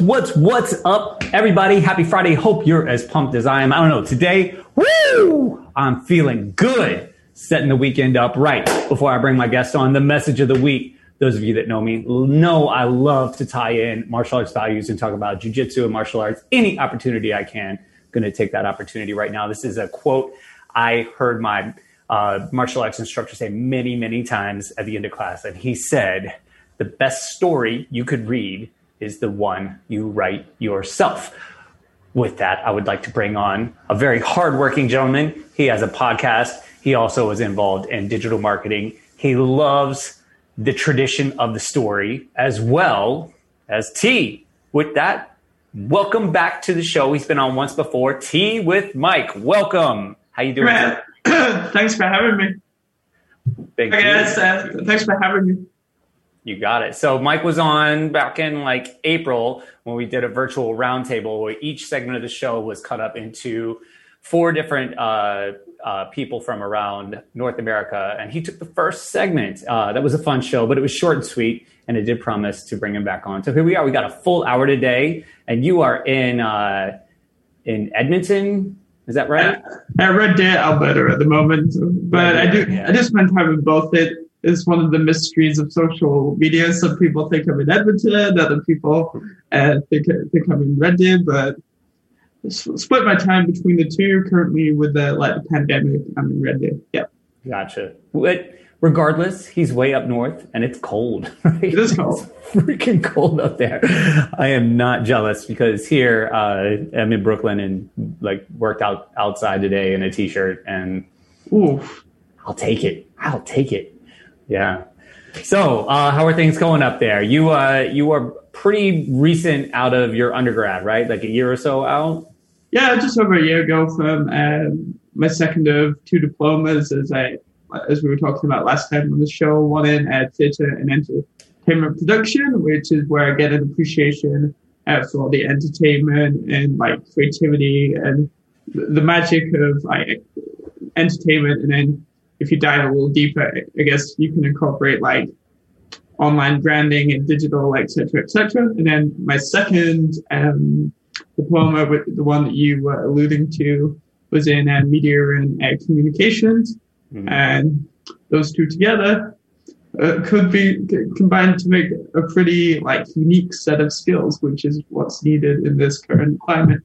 What's what's up, everybody? Happy Friday. Hope you're as pumped as I am. I don't know. Today, woo! I'm feeling good. Setting the weekend up right before I bring my guest on. The message of the week. Those of you that know me know I love to tie in martial arts values and talk about jujitsu and martial arts any opportunity I can. Going to take that opportunity right now. This is a quote I heard my uh, martial arts instructor say many, many times at the end of class, and he said, "The best story you could read." Is the one you write yourself. With that, I would like to bring on a very hardworking gentleman. He has a podcast. He also is involved in digital marketing. He loves the tradition of the story as well as tea. With that, welcome back to the show. He's been on once before. Tea with Mike. Welcome. How you doing? Man, thanks for having me. Thank I guess, uh, thanks for having me. You got it. So Mike was on back in like April when we did a virtual roundtable where each segment of the show was cut up into four different uh, uh, people from around North America, and he took the first segment. Uh, that was a fun show, but it was short and sweet, and it did promise to bring him back on. So here we are. We got a full hour today, and you are in uh, in Edmonton. Is that right? At Red Deer, Alberta, at the moment, but I do yeah. I do spend time in both it is one of the mysteries of social media. Some people think I'm in Edmonton, other people uh, think, think I'm in Red Deer, but split my time between the two. Currently, with the like the pandemic, I'm in Red Deer. Yeah. Gotcha. But regardless, he's way up north, and it's cold. Right? It is cold. It's freaking cold up there. I am not jealous because here uh, I'm in Brooklyn and like worked out outside today in a t-shirt, and Oof. I'll take it. I'll take it. Yeah. So, uh, how are things going up there? You uh, you are pretty recent out of your undergrad, right? Like a year or so out. Yeah, just over a year ago from um, my second of two diplomas, as I as we were talking about last time on the show. One in uh, theatre and entertainment production, which is where I get an appreciation uh, for the entertainment and like creativity and the magic of like entertainment, and then if you dive a little deeper, I guess you can incorporate like online branding and digital, et cetera, et cetera. And then my second um, diploma, with the one that you were alluding to, was in uh, media and uh, communications. Mm-hmm. And those two together uh, could be combined to make a pretty like unique set of skills, which is what's needed in this current climate.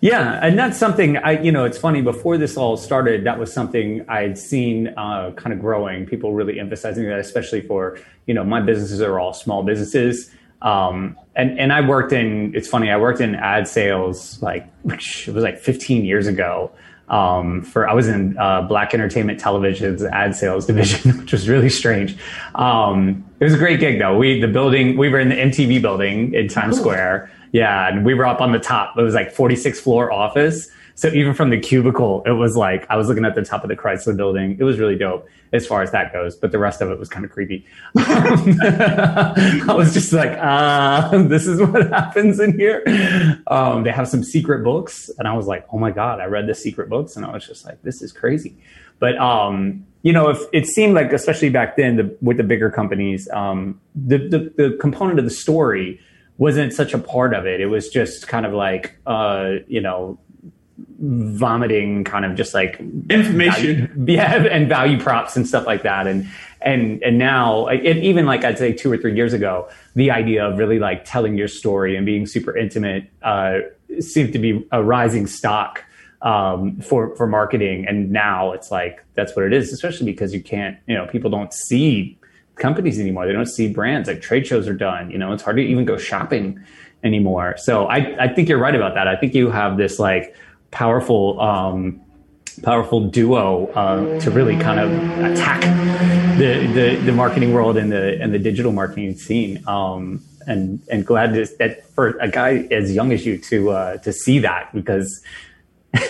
Yeah, and that's something I, you know, it's funny. Before this all started, that was something I'd seen uh, kind of growing. People really emphasizing that, especially for, you know, my businesses are all small businesses, um, and and I worked in. It's funny, I worked in ad sales like it was like 15 years ago. Um, for I was in uh, Black Entertainment Television's ad sales division, which was really strange. Um, it was a great gig though. We the building we were in the MTV building in Times. Square yeah, and we were up on the top. It was like 46 floor office. So even from the cubicle, it was like I was looking at the top of the Chrysler building. It was really dope as far as that goes, but the rest of it was kind of creepy. I was just like, uh, this is what happens in here. Um, they have some secret books, and I was like, oh my god, I read the secret books, and I was just like, this is crazy. But um, you know, if it seemed like, especially back then, the, with the bigger companies, um, the, the the component of the story wasn't such a part of it. It was just kind of like, uh, you know, vomiting kind of just like information. value, yeah and value props and stuff like that. And and and now it, even like i'd say two or three years ago the idea of really like telling your story and being super intimate uh, seemed to be a rising stock um, for for marketing. And now it's like that's what it is especially because you can't you know people don't see companies anymore. They don't see brands like trade shows are done. You know, it's hard to even go shopping anymore. So I, I think you're right about that. I think you have this like powerful, um, powerful duo uh, to really kind of attack the, the, the marketing world and the and the digital marketing scene. Um, and and glad to, that for a guy as young as you to uh, to see that because.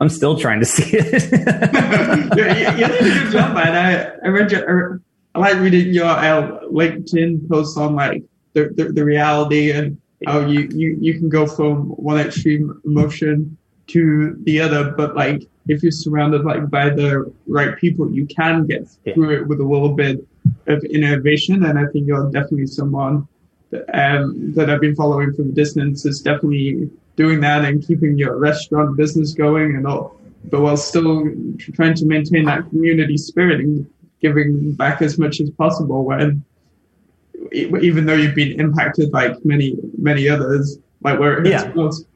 I'm still trying to see it. yeah, you, did a good job, man. I, I read your, I like reading your uh, LinkedIn posts on like the, the, the reality and how you, you, you can go from one extreme emotion to the other, but like if you're surrounded like by the right people, you can get through it with a little bit of innovation. And I think you're definitely someone um, that I've been following from a distance is definitely doing that and keeping your restaurant business going and all, but while still trying to maintain that community spirit and giving back as much as possible when even though you've been impacted like many many others like where it Yeah. most.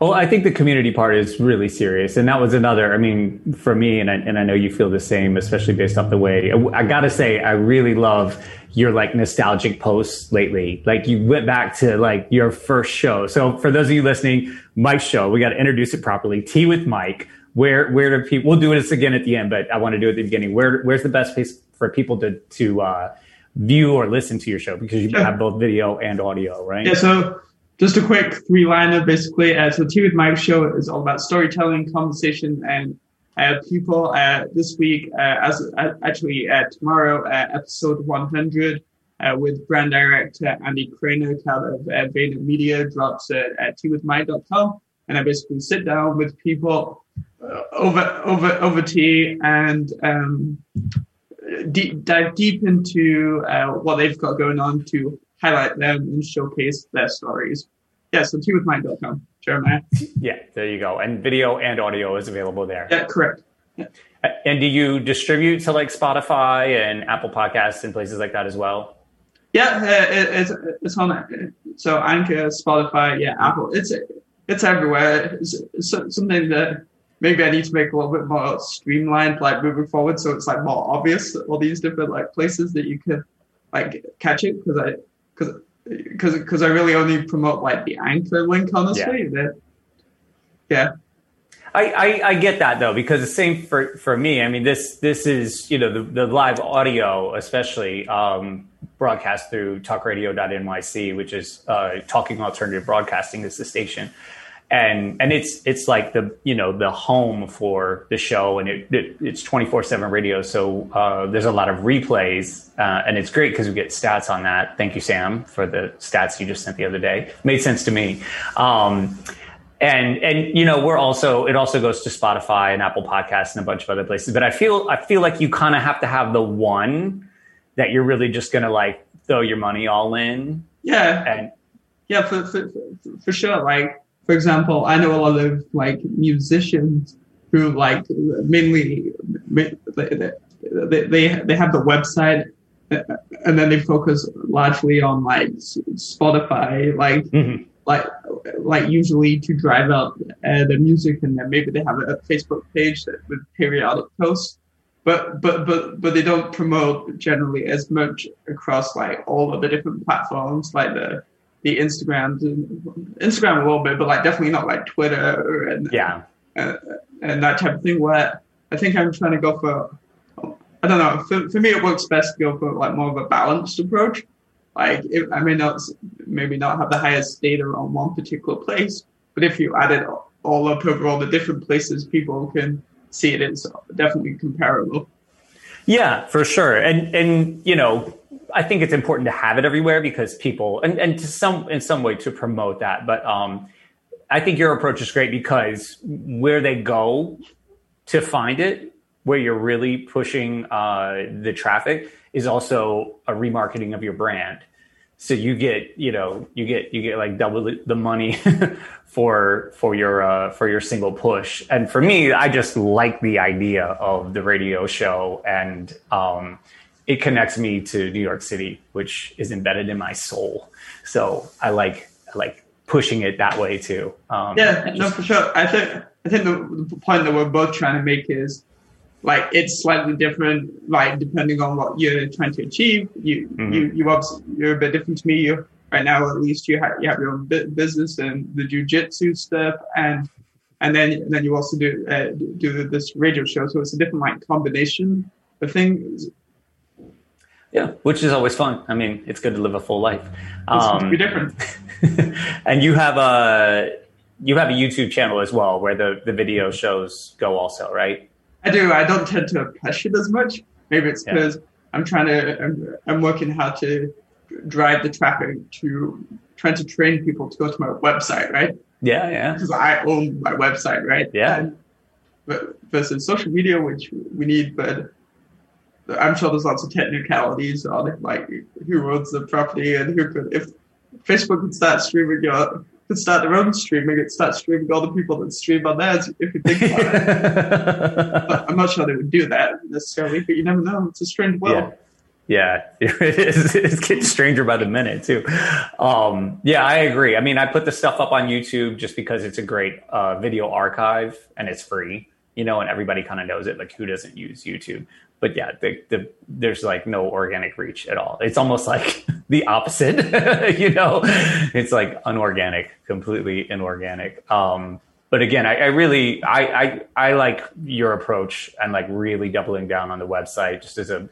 Well, I think the community part is really serious, and that was another. I mean, for me, and I, and I know you feel the same, especially based off the way. I, gotta say, I really love your like nostalgic posts lately. Like you went back to like your first show. So for those of you listening, Mike's show, we got to introduce it properly. Tea with Mike. Where where do people? We'll do this again at the end, but I want to do it at the beginning. Where where's the best place for people to to uh, view or listen to your show because you Sure. have both video and audio, right? Yeah, so just a quick three liner basically. Uh, so Tea with Mike show is all about storytelling, conversation, and uh, people. Uh, this week, uh, as uh, actually uh, tomorrow, uh, episode 100 uh, with brand director Andy Kranick out of uh, Vayner Media drops at, at teawithmike.com. And I basically sit down with people over over over tea and um, deep, dive deep into uh, what they've got going on to highlight them and showcase their stories. Yeah, so teawithmike.com, Jeremiah. Yeah, there you go. And video and audio is available there. Yeah, correct. And do you distribute to like Spotify and Apple Podcasts and places like that as well? Yeah, uh, it, it's it's on uh, so Anchor, Spotify, yeah, Apple. It's it's everywhere. It's, it's something that maybe I need to make a little bit more streamlined, like moving forward, so it's like more obvious all these different like places that you could like catch it because I because because because I really only promote like the Anchor link honestly. That yeah. I, I, I get that though because the same for, for me. I mean this this is you know the, the live audio especially um, broadcast through talkradio.nyc, which is uh, talking alternative broadcasting is the station, and and it's it's like the you know the home for the show and it, it it's twenty four seven radio. So uh, there's a lot of replays uh, and it's great because we get stats on that. Thank you Sam for the stats you just sent the other day. Made sense to me. Um, and and you know we're also it also goes to Spotify and Apple Podcasts and a bunch of other places. But I feel I feel like you kind of have to have the one that you're really just gonna like throw your money all in. Yeah, And yeah, for, for, for, for sure. Like, for example, I know a lot of like musicians who like mainly they they they, have the website and then they focus largely on like Spotify, like mhm. like like usually to drive out uh, the music, and then maybe they have a Facebook page that with periodic posts. But but but but they don't promote generally as much across like all of the different platforms, like the the Instagrams Instagram a little bit, but like definitely not like Twitter and yeah, uh, and that type of thing. Where I think I'm trying to go for, I don't know. For, for me, it works best to go for like more of a balanced approach. Like if, I may not maybe not have the highest data on one particular place, but if you add it all up over all the different places, people can see it. It's definitely comparable. yeah, for sure. And and you know I think it's important to have it everywhere because people and and to some in some way to promote that. But um, I think your approach is great because where they go to find it, where you're really pushing uh, the traffic, is also a remarketing of your brand. So you get, you know, you get you get like double the- money for for your uh, for your single push. And for me, I just like the idea of the radio show, and um, it connects me to New York City, which is embedded in my soul. So I like I like pushing it that way too. Um, Yeah, no, for sure. I think I think the, the point that we're both trying to make is like it's slightly different, like depending on what you're trying to achieve. You Mhm. you you obviously you're a bit different to me. You right now at least you have you have your own bu- business and the jujitsu stuff, and and then and then you also do uh, do this radio show. So it's a different like combination of things. Yeah, which is always fun. I mean, it's good to live a full life. It's Um, be different. and you have a you have a YouTube channel as well where the the video shows go also, right? I do. I don't tend to push it as much. Maybe it's Yeah. because I'm trying to. I'm, I'm working how to drive the traffic to trying to train people to go to my website, right? Yeah, yeah. Because I own my website, right? Yeah. And, but versus social media, which we need, but I'm sure there's lots of technicalities on it, like who owns the property and who could, if Facebook could start streaming your, could start their own streaming, it start streaming all the people that stream on theirs, if you think about it. I'm not sure they would do that necessarily, but you never know. It's a strange world. Yeah. Yeah, it is. It's getting stranger by the minute too. Um, yeah, I agree. I mean, I put the stuff up on YouTube just because it's a great uh, video archive and it's free, you know, and everybody kind of knows it. Like, who doesn't use YouTube? But yeah, the, the, there's like no organic reach at all. It's almost like the opposite, you know. It's like unorganic, completely inorganic. Um, but again, I, I really, I, I, I like your approach and like really doubling down on the website just as a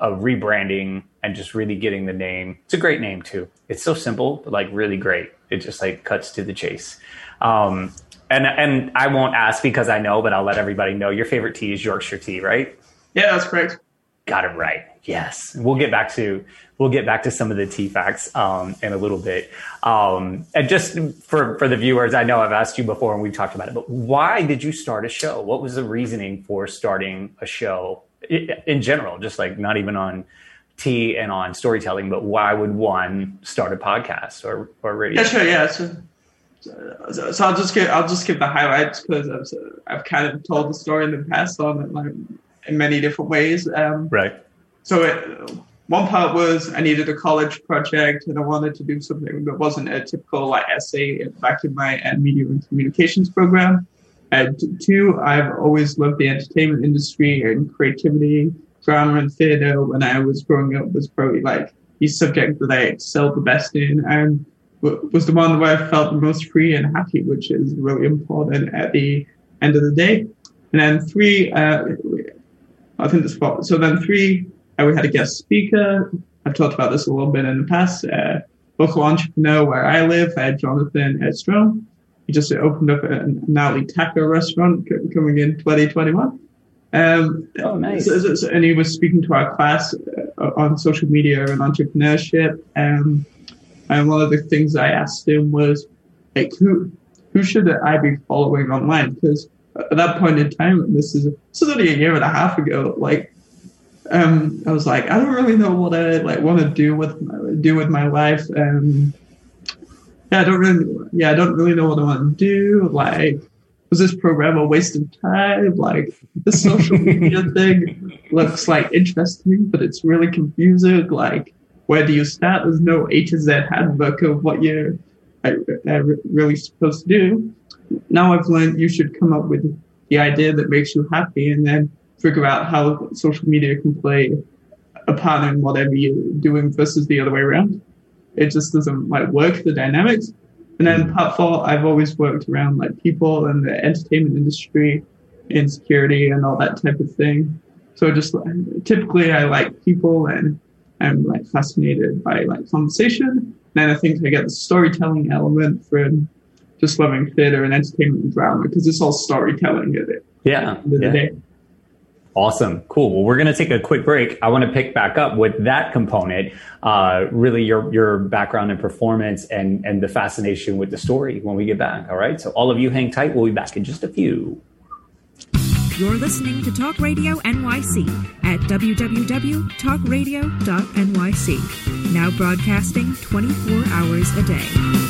of rebranding and just really getting the name. It's a great name too. It's so simple, but like really great. It just like cuts to the chase. Um, and and I won't ask because I know, but I'll let everybody know. Your favorite tea is Yorkshire tea, right? Yeah, that's correct. Got it right. Yes, we'll get back to we'll get back to some of the tea facts um, in a little bit. Um, and just for for the viewers, I know I've asked you before and we've talked about it, but why did you start a show? What was the reasoning for starting a show in general, just like not even on tea and on storytelling, but why would one start a podcast or, or radio? Yeah, sure. Yeah. So, so, so I'll just give, I'll just give the highlights because I've, I've kind of told the story in the past on it, like in many different ways. Um, right. So it, one part was I needed a college project and I wanted to do something that wasn't a typical like essay back in my uh, media and communications program. And two, I've always loved the entertainment industry and creativity, drama and theater when I was growing up was probably like the subject that I excelled the best in and was the one where I felt the most free and happy, which is really important at the end of the day. And then three, uh, I think spot. So then three, uh, we had a guest speaker. I've talked about this a little bit in the past. Uh, local entrepreneur where I live, uh, Jonathan Edstrom he just opened up an, an taco restaurant coming in 2021. Um, oh, nice. So, so, and he was speaking to our class uh, on social media and entrepreneurship. Um, and one of the things I asked him was, like, who, who should I be following online? Because at that point in time, and this is, this is only a year and a half ago, like, um, I was like, I don't really know what I like want to do with my, do with my life. Um, yeah, I don't really, yeah, I don't really know what I want to do. Like, was this program a waste of time? Like, the social media thing looks like interesting, but it's really confusing. Like, where do you start? There's no A to Z handbook of what you're uh, really supposed to do. Now I've learned you should come up with the idea that makes you happy and then figure out how social media can play a part in whatever you're doing versus the other way around it just doesn't like work the dynamics. And then part four, I've always worked around like people and the entertainment industry, insecurity and all that type of thing. So just typically I like people and I'm like fascinated by like conversation. And I think I get the storytelling element from just loving theater and entertainment and drama because it's all storytelling at it. Yeah. yeah. Awesome. Cool. Well, we're going to take a quick break. I want to pick back up with that component, uh, really your, your background and performance and, and the fascination with the story when we get back. All right. So all of you hang tight. We'll be back in just a few. You're listening to Talk Radio NYC at www.talkradio.nyc. Now broadcasting 24 hours a day.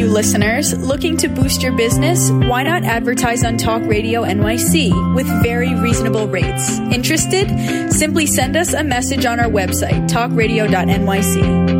you listeners looking to boost your business, why not advertise on Talk Radio NYC with very reasonable rates? Interested? Simply send us a message on our website, talkradio.nyc.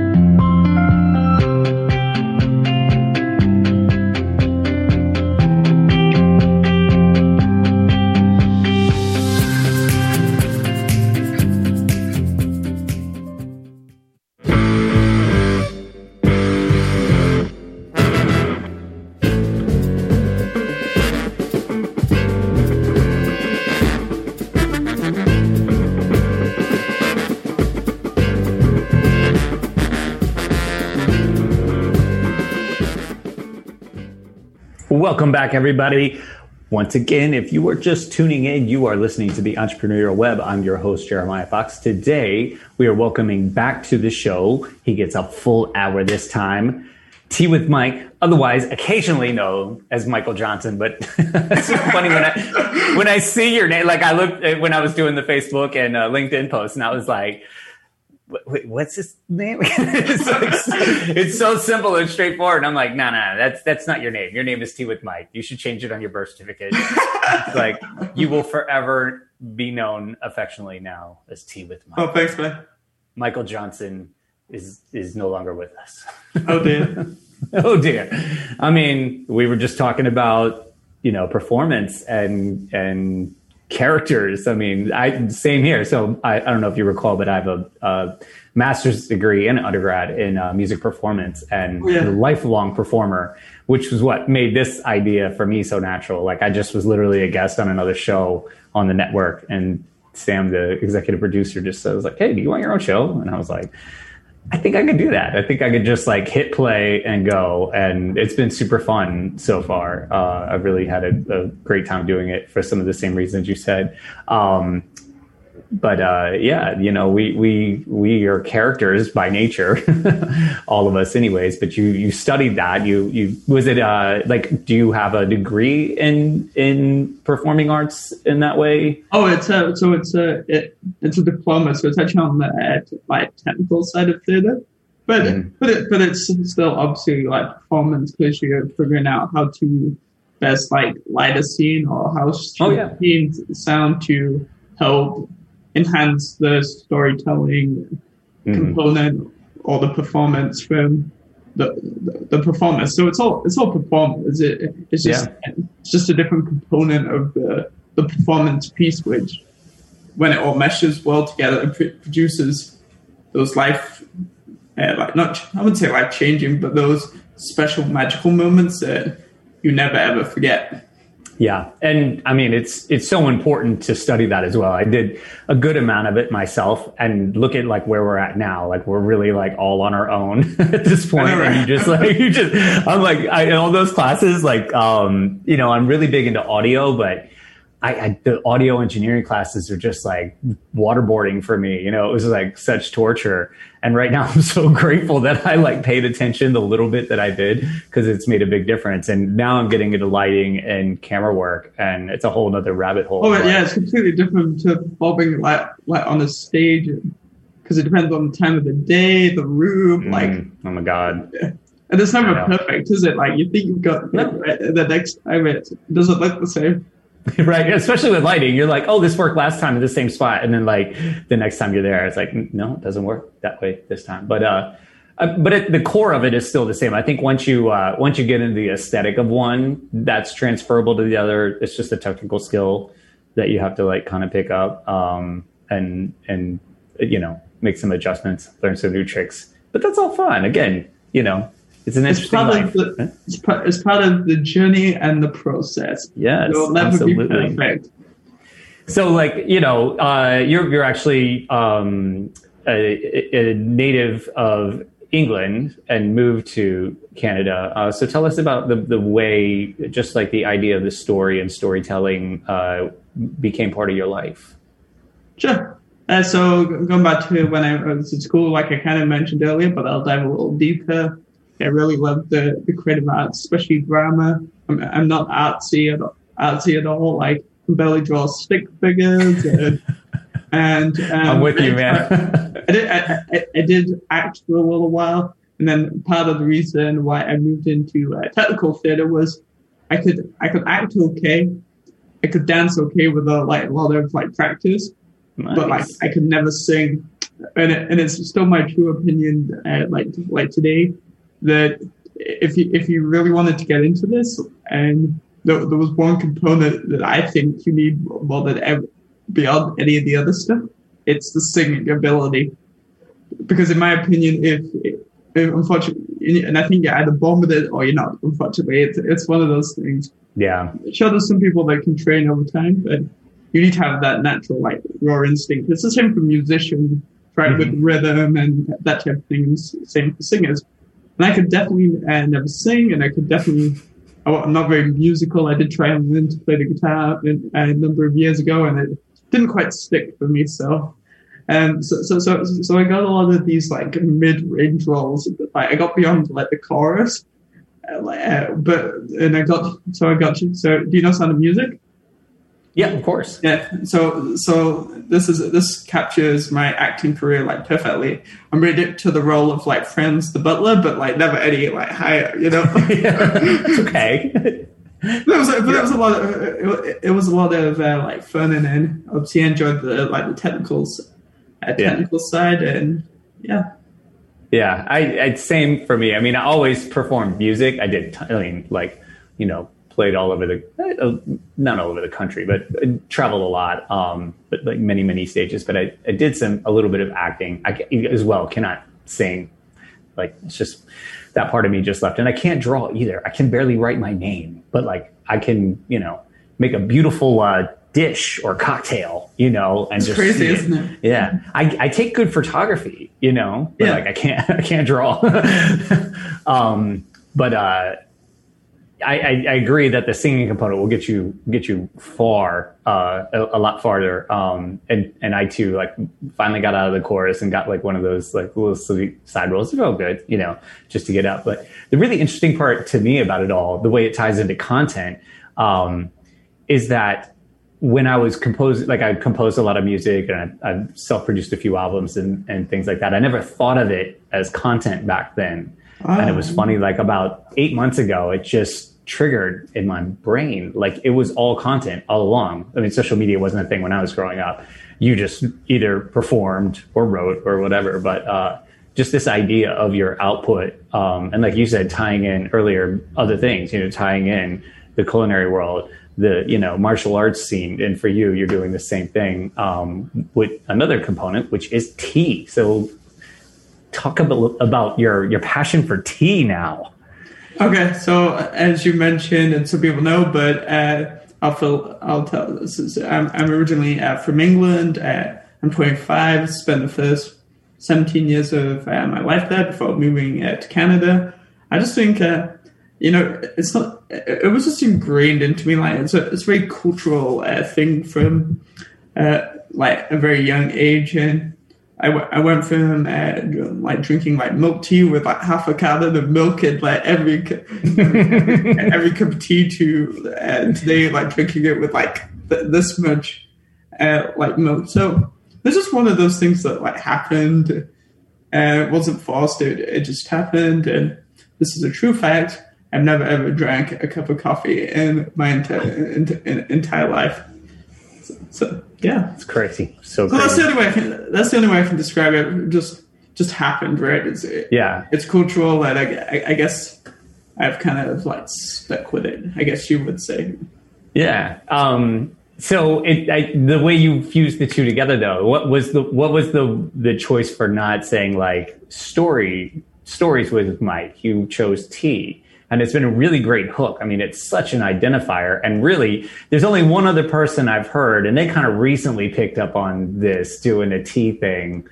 Welcome back, everybody. Once again, if you are just tuning in, you are listening to the Entrepreneurial Web. I'm your host, Jeremiah Fox. Today, we are welcoming back to the show. He gets a full hour this time. Tea with Mike, otherwise occasionally known as Michael Johnson, but it's so funny when I when I see your name. Like I looked when I was doing the Facebook and uh, LinkedIn posts, and I was like, wait, what's his name? it's, like, so, it's, so, simple and straightforward. And I'm like, no, nah, no, nah, that's that's not your name. Your name is Tea with Mike. You should change it on your birth certificate. it's like you will forever be known affectionately now as Tea with Mike. Oh, thanks, man. Michael Johnson is is no longer with us. oh dear. oh dear. I mean, we were just talking about you know performance and and characters. I mean, I same here. So I, I don't know if you recall, but I have a, a master's degree in undergrad in uh, music performance and yeah. a lifelong performer, which was what made this idea for me so natural. Like I just was literally a guest on another show on the network, and Sam, the executive producer, just says like, hey, do you want your own show?" And I was like I think I could do that. I think I could just like hit play and go. And it's been super fun so far. Uh, I've really had a, a, great time doing it for some of the same reasons you said. Um, but uh, yeah, you know, we we we are characters by nature, all of us, anyways. But you you studied that. You you was it uh, like? Do you have a degree in in performing arts in that way? Oh, it's a so it's a it, it's a diploma. So it's actually on the like technical side of theater. But mm. but it, but it's still obviously like performance because you're figuring out how to best like light a scene or how oh, yeah. scenes sound to help enhance the storytelling mm. component or the performance from the, the, the performance. So it's all it's all performance. It, it's just yeah. it's just a different component of the the performance piece, which when it all meshes well together, it produces those life uh, like not I wouldn't say life changing, but those special magical moments that you never ever forget. Yeah, and I mean it's it's so important to study that as well. I did a good amount of it myself, and look at like where we're at now. Like we're really like all on our own at this point, and you just like you just I'm like I, in all those classes, like um you know I'm really big into audio, but I, I, the audio engineering classes are just like waterboarding for me. You know, it was like such torture. And right now I'm so grateful that I like paid attention the little bit that I did because it's made a big difference. And now I'm getting into lighting and camera work and it's a whole other rabbit hole. Oh yeah, it's completely different to bobbing like, like on a stage because it depends on the time of the day, the room, mm, like. Oh my God. Yeah. And it's never perfect, is it? Like you think you've got right, the next time it doesn't look the same. right especially with lighting you're like oh this worked last time in the same spot and then like the next time you're there it's like no it doesn't work that way this time but uh, uh but it, the core of it is still the same. I think once you uh, once you get into the aesthetic of one, that's transferable to the other. It's just a technical skill that you have to like kind of pick up um, and and you know make some adjustments, learn some new tricks. But that's all fun. Again, you know, it's an interesting it's life. The, it's, part, it's, part, of the journey and the process. Yes, never absolutely. be perfect. So, like you know, uh, you're you're actually um, a, a, native of England and moved to Canada. Uh, so, tell us about the the way, just like the idea of the story and storytelling uh, became part of your life. Sure. Uh, so going back to when I was at school, like I kind of mentioned earlier, but I'll dive a little deeper. I really love the, the creative arts, especially drama. I'm, I'm not artsy at, artsy at all. Like can barely draw stick figures. And, and um, I'm with you, man. I did, I, I, I did act for a little while, and then part of the reason why I moved into uh, technical theater was I could I could act okay, I could dance okay with a like a lot of like practice, but like I could never sing, and it, and it's still my true opinion. Uh, like like today, that if you if you really wanted to get into this, and there, there was one component that I think you need more than ever beyond any of the other stuff, it's the singing ability. Because in my opinion, if, if unfortunately, and I think you're either born with it or you're not. Unfortunately, it's it's one of those things yeah. sure there's some people that can train over time, but you need to have that natural like raw instinct. It's the same for musicians, right? With mm-hmm. rhythm and that type of thing. and s- Same for singers. And I could definitely uh, never sing, and I could definitely. I'm not very musical. I did try and learn to play the guitar a, number of years ago, and it didn't quite stick for me. So, um, so so so so I got a lot of these like mid-range roles. Like I got beyond like the chorus, uh, uh, but and I got so I got. So do you know Sound of Music? Yeah, of course. Yeah. So so this is this captures my acting career like perfectly. I'm ready to the role of like Franz the butler, but like never any like higher, you know. yeah. It's okay. There was, but there was a lot. Of, it, it was a lot of uh, like fun, and then obviously I enjoyed the like the technicals, uh, Yeah. technical side, and yeah, Yeah, I, I same for me. I mean, I always performed music. I did. I mean, like, you know, played all over the, uh, not all over the country, but uh, traveled a lot. Um, but like many many stages. But I, I did some a little bit of acting. I as well cannot sing. Like it's just that part of me just left, and I can't draw either. I can barely write my name, but like I can, you know, make a beautiful uh, dish or cocktail, you know, and it's just crazy, it. isn't it? Yeah, I, I take good photography, you know, but Yeah. like I can't I can't draw. um, but uh, I, I, I agree that the singing component will get you get you far, uh, a, a lot farther. Um, and and I too like finally got out of the chorus and got like one of those like little sweet side rolls. It felt good, you know, just to get up. But the really interesting part to me about it all, the way it ties into content, um, is that when I was composing, like I composed a lot of music and I, I self-produced a few albums and, and things like that. I never thought of it as content back then. And it was funny, like about eight months ago, it just triggered in my brain. Like it was all content all along. I mean, social media wasn't a thing when I was growing up. You just either performed or wrote or whatever, but, uh, just this idea of your output. Um, and like you said, tying in earlier other things, you know, tying in the culinary world, the you know martial arts scene, and for you, you're doing the same thing um, with another component, which is tea. So, talk about about your your passion for tea now. Okay, so as you mentioned, and some people know, but uh, I'll fill, I'll tell this is I'm, I'm originally uh, from England. Uh, I'm 25. Spent the first 17 years of uh, my life there before moving uh, to Canada. I just think, uh, you know, it's not. It was just ingrained into me. Like it's a it's a very cultural uh, thing from uh, like a very young age, and I, w- I went from uh, like drinking like milk tea with like half a gallon of milk and like every every cup of tea to uh, today like drinking it with like th- this much uh, like milk. So this is one of those things that like happened. Uh, it wasn't forced; it, it just happened, and this is a true fact. I've never ever drank a cup of coffee in my entire in, in, entire life. So, so yeah. It's crazy, so So that's the only way I can. That's the only way I can describe it. It Just, just happened, right? It's, it, Yeah, it's cultural, and I, I, I guess I've kind of like stuck with it. I guess you would say. yeah. Um, so it, I, the way you fused the two together, though, what was the what was the the choice for not saying like story stories with Mike? You chose tea. And it's been a really great hook. I mean, it's such an identifier. And really, there's only one other person I've heard, and they kind of recently picked up on this doing a tea thing.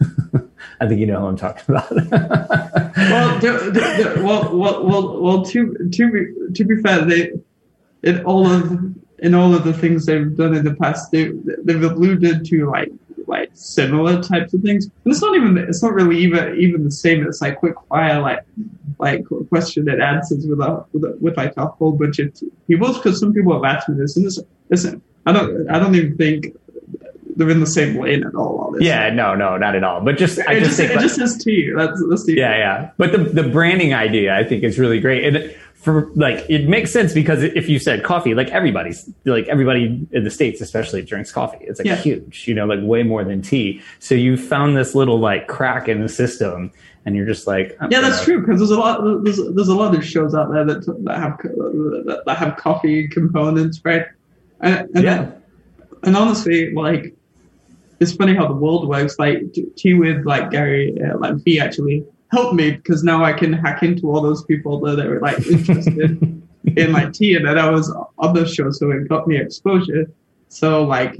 I think you know who I'm talking about. Well, well, well, well, well. To to be to be fair, they in all of in all of the things they've done in the past, they they've alluded to like like similar types of things. And it's not even it's not really even even the same. It's like quick fire like like a question and answers with a with, a, with like a whole bunch of people because some people have asked me this and this listen I don't. I don't even think they're in the same lane at all. Honestly. Yeah, no, no, not at all. But just I just just, think it like- just says tea. That's that's the yeah, yeah. But the the branding idea I think is really great. And for like it makes sense because if you said coffee, like everybody's like everybody in the states especially drinks coffee. It's like Yeah. huge, you know, like way more than tea. So you found this little like crack in the system and you're just like Yeah, that's true because there's a lot there's, there's a lot of shows out there that that have that, that have coffee components, right? And and, Yeah. and honestly, like it's funny how the world works. Like t- tea with like Gary, uh, like Vee actually helped me because now I can hack into all those people that are like interested in like tea, and then I was on the show, so it got me exposure. So like.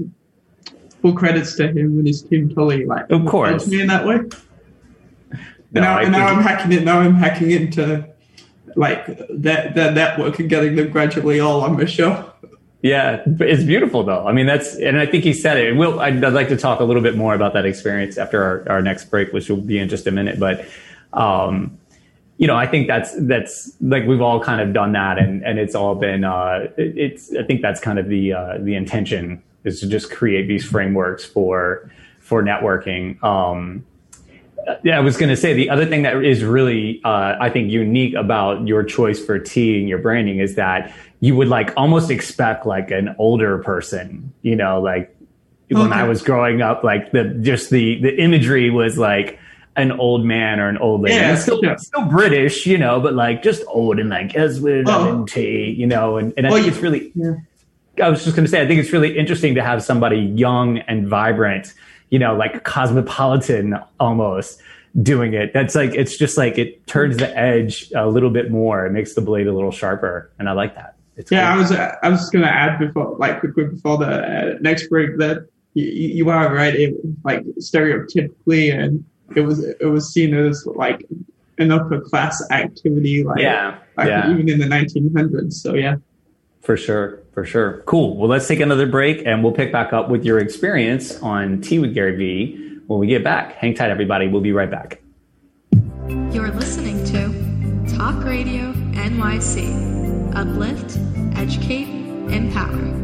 Full credits to him and his team totally like Of course. helped me in that way. No, now, and now I'm hacking it. Now I'm hacking into like that that network and getting them gradually all on my show. Yeah, it's beautiful though. I mean, that's, and I think he said it. We'll, I'd, I'd like to talk a little bit more about that experience after our, our next break, which will be in just a minute. But, um, you know, I think that's, that's like we've all kind of done that and, and it's all been, uh, it- it's, I think that's kind of the, uh, the intention is to just create these frameworks for, for networking. Um, yeah, I was going to say the other thing that is really, uh, I think, unique about your choice for tea and your branding is that you would like almost expect like an older person, you know, like when I was growing up, like the just the the imagery was like an old man or an old lady. Yeah, still yeah. still British, you know, but like just old and like as with Oh. tea, you know, and, and I Well, think you- it's really Yeah. I was just going to say, I think it's really interesting to have somebody young and vibrant, you know, like cosmopolitan almost doing it. That's like, it's just like it turns the edge a little bit more. It makes the blade a little sharper. And I like that. It's Yeah, I was I was just gonna add before like quickly before the uh, next break that you, you are right. It like stereotypically and it was it was seen as like an upper class activity. Like Yeah. like, Yeah. even in the 1900s. So yeah. For sure. For sure. Cool. Well, let's take another break and we'll pick back up with your experience on Tea with Gary Vee when we get back. Hang tight, everybody. We'll be right back. You're listening to Talk Radio NYC. Uplift, educate, empower.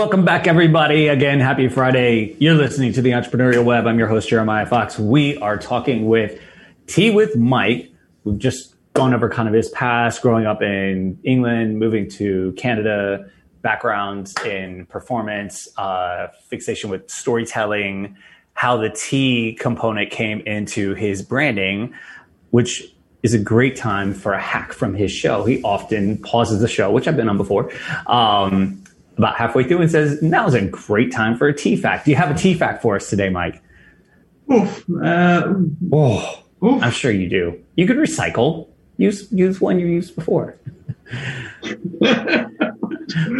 Welcome back, everybody. Again, happy Friday. You're listening to the Entrepreneurial Web. I'm your host, Jeremiah Fox. We are talking with Tea with Mike. We've just gone over kind of his past, growing up in England, moving to Canada, background in performance, uh, fixation with storytelling, how the tea component came into his branding, which is a great time for a hack from his show. He often pauses the show, which I've been on before, um, about halfway through and says, Now's a great time for a tea fact. Do you have a tea fact for us today, Mike? Oof, uh, Oh, oof. I'm sure you do. You could recycle. Use use one you used before.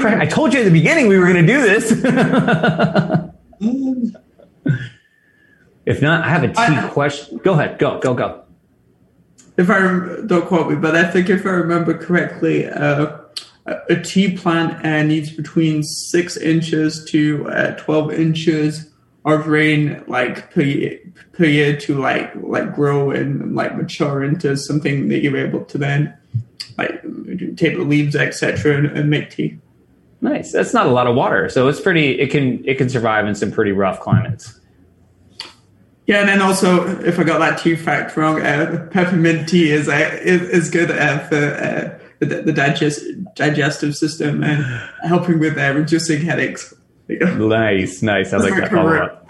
Frank, I told you at the beginning we were going to do this. if not, I have a tea question. Go ahead. Go, go, go. if I don't quote me, but I think if I remember correctly, uh, a tea plant uh, needs between six inches to uh, twelve inches of rain, like per year, per year to like like grow and like mature into something that you're able to then like take the leaves, etc., and, and make tea. Nice. That's not a lot of water, so it's pretty. It can it can survive in some pretty rough climates. Yeah, and then also, if I got that tea fact wrong, uh, peppermint tea is uh, is, is good uh, for uh, the, the digest, digestive system and helping with uh, reducing headaches. Nice, nice. I like that follow up.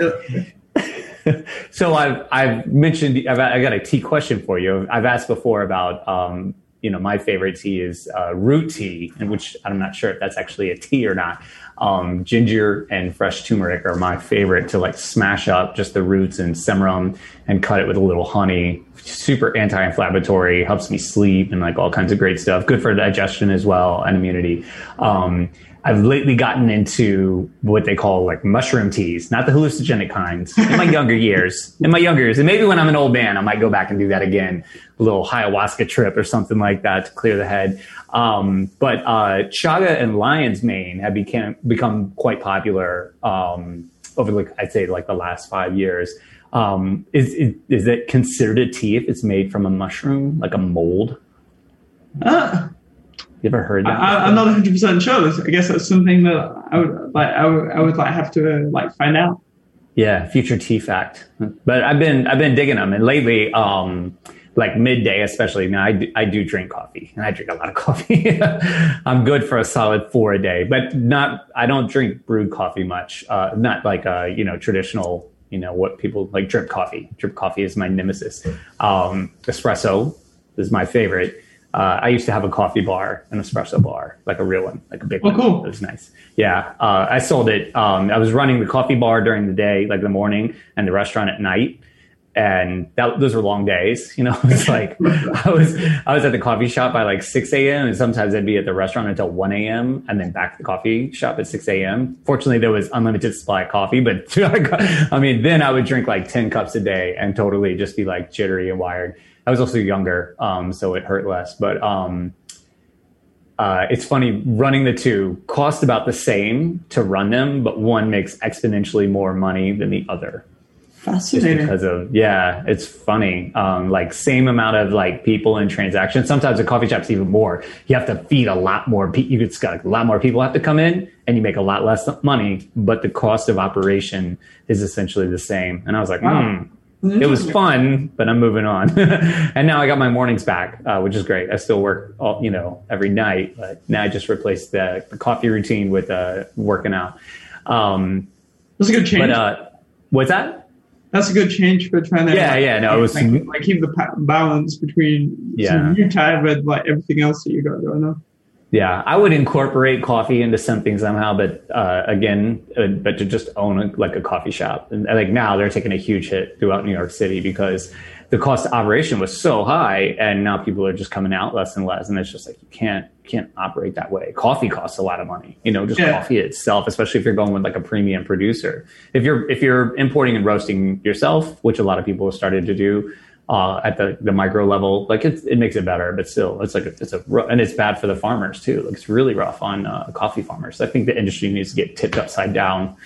so I've I've mentioned I've, I got a tea question for you. I've asked before about um, you know my favorite tea is uh, root tea, and which I'm not sure if that's actually a tea or not. Um, ginger and fresh turmeric are my favorite to like smash up just the roots and them and cut it with a little honey. Super anti-inflammatory, helps me sleep and like all kinds of great stuff. Good for digestion as well and immunity. Um, I've lately gotten into what they call like mushroom teas, not the hallucinogenic kinds. In my younger years, in my younger years, and maybe when I'm an old man, I might go back and do that again, a little ayahuasca trip or something like that to clear the head. Um, but uh, chaga and lion's mane have become become quite popular um, over like I'd say like the last five years. Um, is, is is it considered a tea if it's made from a mushroom, like a mold? Uh, You ever heard that? I, I'm not 100 percent sure. I guess that's something that I would like. I would, I would like have to uh, like find out. Yeah, future tea fact. But I've been I've been digging them, and lately, um, like midday especially. Now I do, I do drink coffee, and I drink a lot of coffee. I'm good for a solid four a day, but not. I don't drink brewed coffee much. Uh, not like uh, you know traditional. You know what people like drip coffee. Drip coffee is my nemesis. Um, espresso is my favorite. Uh, I used to have a coffee bar, an espresso bar, like a real one, like a big Oh, one. cool. It was nice. Yeah, uh, I sold it. Um, I was running the coffee bar during the day, like the morning, and the restaurant at night. And that, those were long days. You know, it's like I was I was at the coffee shop by like six a.m. and sometimes I'd be at the restaurant until one a.m. and then back to the coffee shop at six a.m. Fortunately, there was unlimited supply of coffee, but I mean, then I would drink like ten cups a day and totally just be like jittery and wired. I was also younger, um, so it hurt less. But um, uh, it's funny running the two cost about the same to run them, but one makes exponentially more money than the other. Just Fascinating. because of yeah, it's funny. Um, like same amount of like people and transactions. Sometimes a coffee shop's even more. You have to feed a lot more. Pe- you got a lot more people have to come in, and you make a lot less money. But the cost of operation is essentially the same. And I was like, Wow. hmm, it was fun, but I'm moving on. and now I got my mornings back, uh, which is great. I still work, all, you know, every night, but now I just replaced the, the coffee routine with uh, working out. Um, That's a good change. but uh, what's that? That's a good change for trying to. Yeah, like, yeah, no, it was- like, like keep the balance between Yeah. you time and like everything else that you got going on. Yeah, I would incorporate coffee into something somehow, but uh, again, uh, but to just own a, like a coffee shop, and think now they're taking a huge hit throughout New York City because the cost of operation was so high, and now people are just coming out less and less, and it's just like you can't can't operate that way. Coffee costs a lot of money, you know, just Yeah. coffee itself, especially if you're going with like a premium producer. If you're if you're importing and roasting yourself, which a lot of people have started to do, uh, at the, the micro level, like it, it makes it better, but still, it's like a, it's a and it's bad for the farmers too. Like it's really rough on uh, coffee farmers. I think the industry needs to get tipped upside down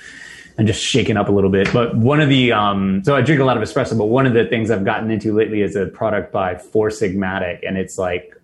and just shaken up a little bit. But one of the um, so I drink a lot of espresso, but one of the things I've gotten into lately is a product by Four Sigmatic, and it's like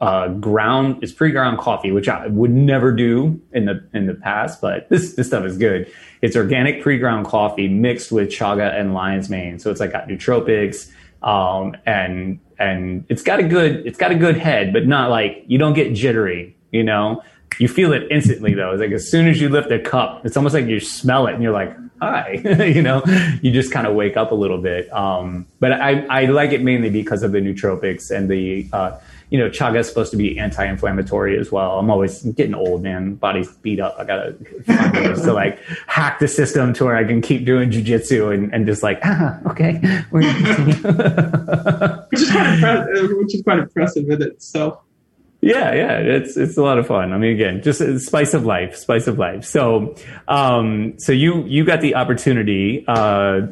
uh, ground it's pre-ground coffee, which I would never do in the in the past, but this this stuff is good. It's organic pre-ground coffee mixed with chaga and lion's mane, so it's like got nootropics um, and and it's got a good it's got a good head, but not like you don't get jittery. You know, you feel it instantly though. It's like as soon as you lift a cup, it's almost like you smell it and you're like, hi. you know, you just kind of wake up a little bit. Um, but I I like it mainly because of the nootropics and the uh, you know, chaga is supposed to be anti-inflammatory as well. I'm always getting old, man. Body's beat up. I gotta to like hack the system to where I can keep doing jujitsu and, and just like, ah, okay, which is quite impressive. Which is quite impressive in itself. Yeah, yeah, it's it's a lot of fun. I mean, again, just a spice of life, spice of life. So, um, so you you got the opportunity. Uh,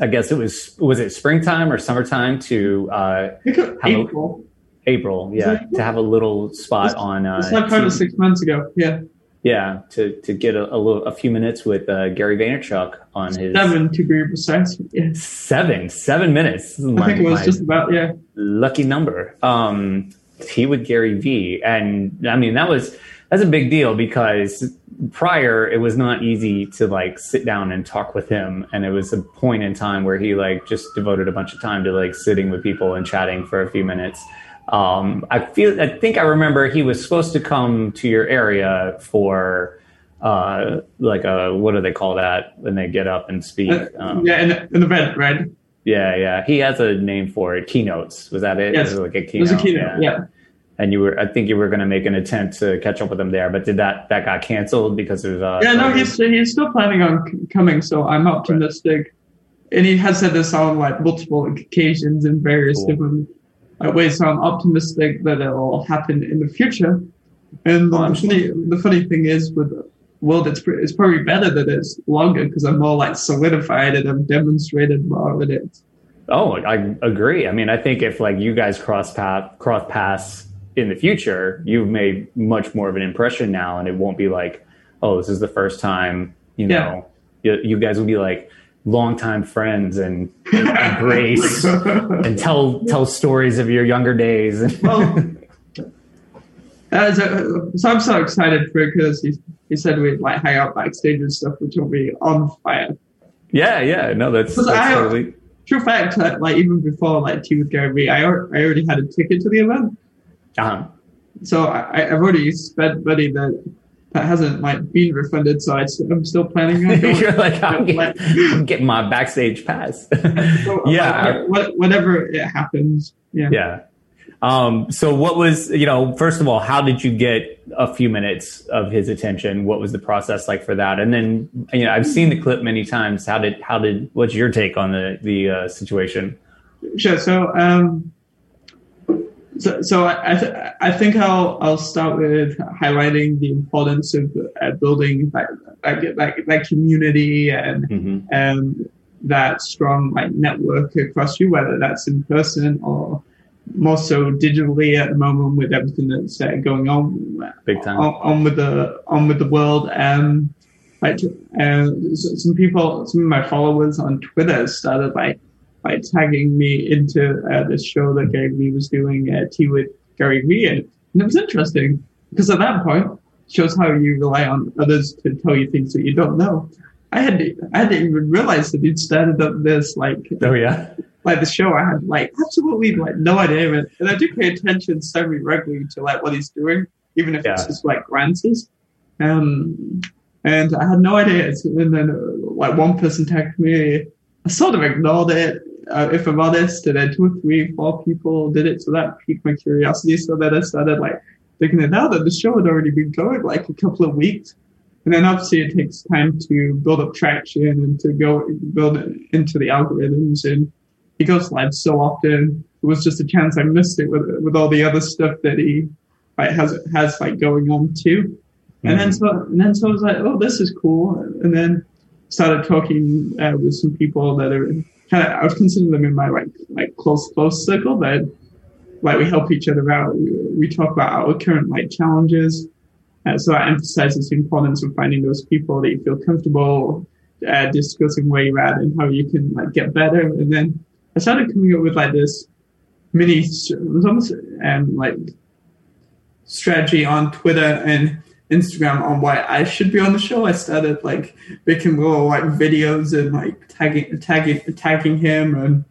I guess it was was it springtime or summertime to uh, have April. A, April, yeah, to have a little spot It's- on. Uh, It's like kind of six months ago. Yeah, Yeah, to to get a, a little a few minutes with uh, Gary Vaynerchuk on his seven to be precise. Yeah, seven seven minutes. I my- think it was just about yeah. lucky number. Um, he with Gary Vee, and I mean that was that's a big deal because prior it was not easy to like sit down and talk with him, and it was a point in time where he like just devoted a bunch of time to like sitting with people and chatting for a few minutes. Um, I feel I think I remember he was supposed to come to your area for uh like a what do they call that when they get up and speak Uh, um, yeah, an, an event, right? Yeah, yeah. He has a name for it. Keynotes. Was that it? Yes. Was like a It keynote? was a keynote. Yeah. And you were, I think you were going to make an attempt to catch up with him there, but did that, that got canceled because of, uh, Yeah, no, he's he's still planning on c- coming, so I'm optimistic. And he has said this on like multiple occasions in various Cool. different uh, ways, so I'm optimistic that it will happen in the future. And Oh, the funny, the funny thing is with the world, it's probably better that it's longer because I'm more like solidified and I've demonstrated more that it. Oh, I agree. I mean, I think if like you guys cross path, cross paths in the future, you've made much more of an impression now, and it won't be like, oh, this is the first time. You Yeah. know, you, you guys will be like longtime friends and embrace and tell tell stories of your younger days. Well, as a, so I'm so excited for it because he he said we'd like hang out backstage and stuff, which will be on fire. yeah, yeah. No, that's, that's I- totally. True fact, uh, like even before like Tea with Gary Vee, I, I already had a ticket to the event, Uh-huh. so I, I've already spent money that that hasn't like been refunded. So I, am still planning on. You're like, I'm Like- getting, I'm getting my backstage pass. So, yeah, like, whatever it happens. Yeah. yeah. Um, so, what was you know? First of all, how did you get a few minutes of his attention? What was the process like for that? And then, you know, I've seen the clip many times. How did how did what's your take on the the uh, situation? Sure. So, um, so, so I, I, th- I think I'll, I'll start with highlighting the importance of uh, building like, like, like, community and, hmm um, that strong like network across you, whether that's in person or more so digitally at the moment with everything that's uh, going on Big time. on, on with the on with the world. Um, like uh, some people, some of my followers on Twitter started like like tagging me into uh, this show that Gary Vee was doing, uh, Tea with Gary Vee, and, it was interesting because at that point it shows how you rely on others to tell you things that you don't know. I had I hadn't even realized that he'd started up this like Oh yeah, like the show. I had like absolutely like no idea, and, and I do pay attention semi regularly to like what he's doing, even if it's just like glances. Um, and I had no idea. And then uh, like one person tagged me. I sort of ignored it, uh, if I'm honest. And then two or three, four people did it, so that piqued my curiosity. So then I started like digging it out. And the show had already been going like a couple of weeks. And then obviously it takes time to build up traction and to go build it into the algorithms. And he goes live so often. It was just a chance I missed it with with all the other stuff that he like, has has like going on too. And then so and then so I was like, oh, this is cool. And then started talking uh, with some people that are kind of I would consider them in my like like close close circle that like we help each other out. We, we talk about our current like challenges. Uh, so that emphasizes the importance of finding those people that you feel comfortable uh, discussing where you're at and how you can like get better. And then I started coming up with like this mini, almost like strategy on Twitter and Instagram on why I should be on the show. I started like making little like videos and like tagging, tagging, tagging him and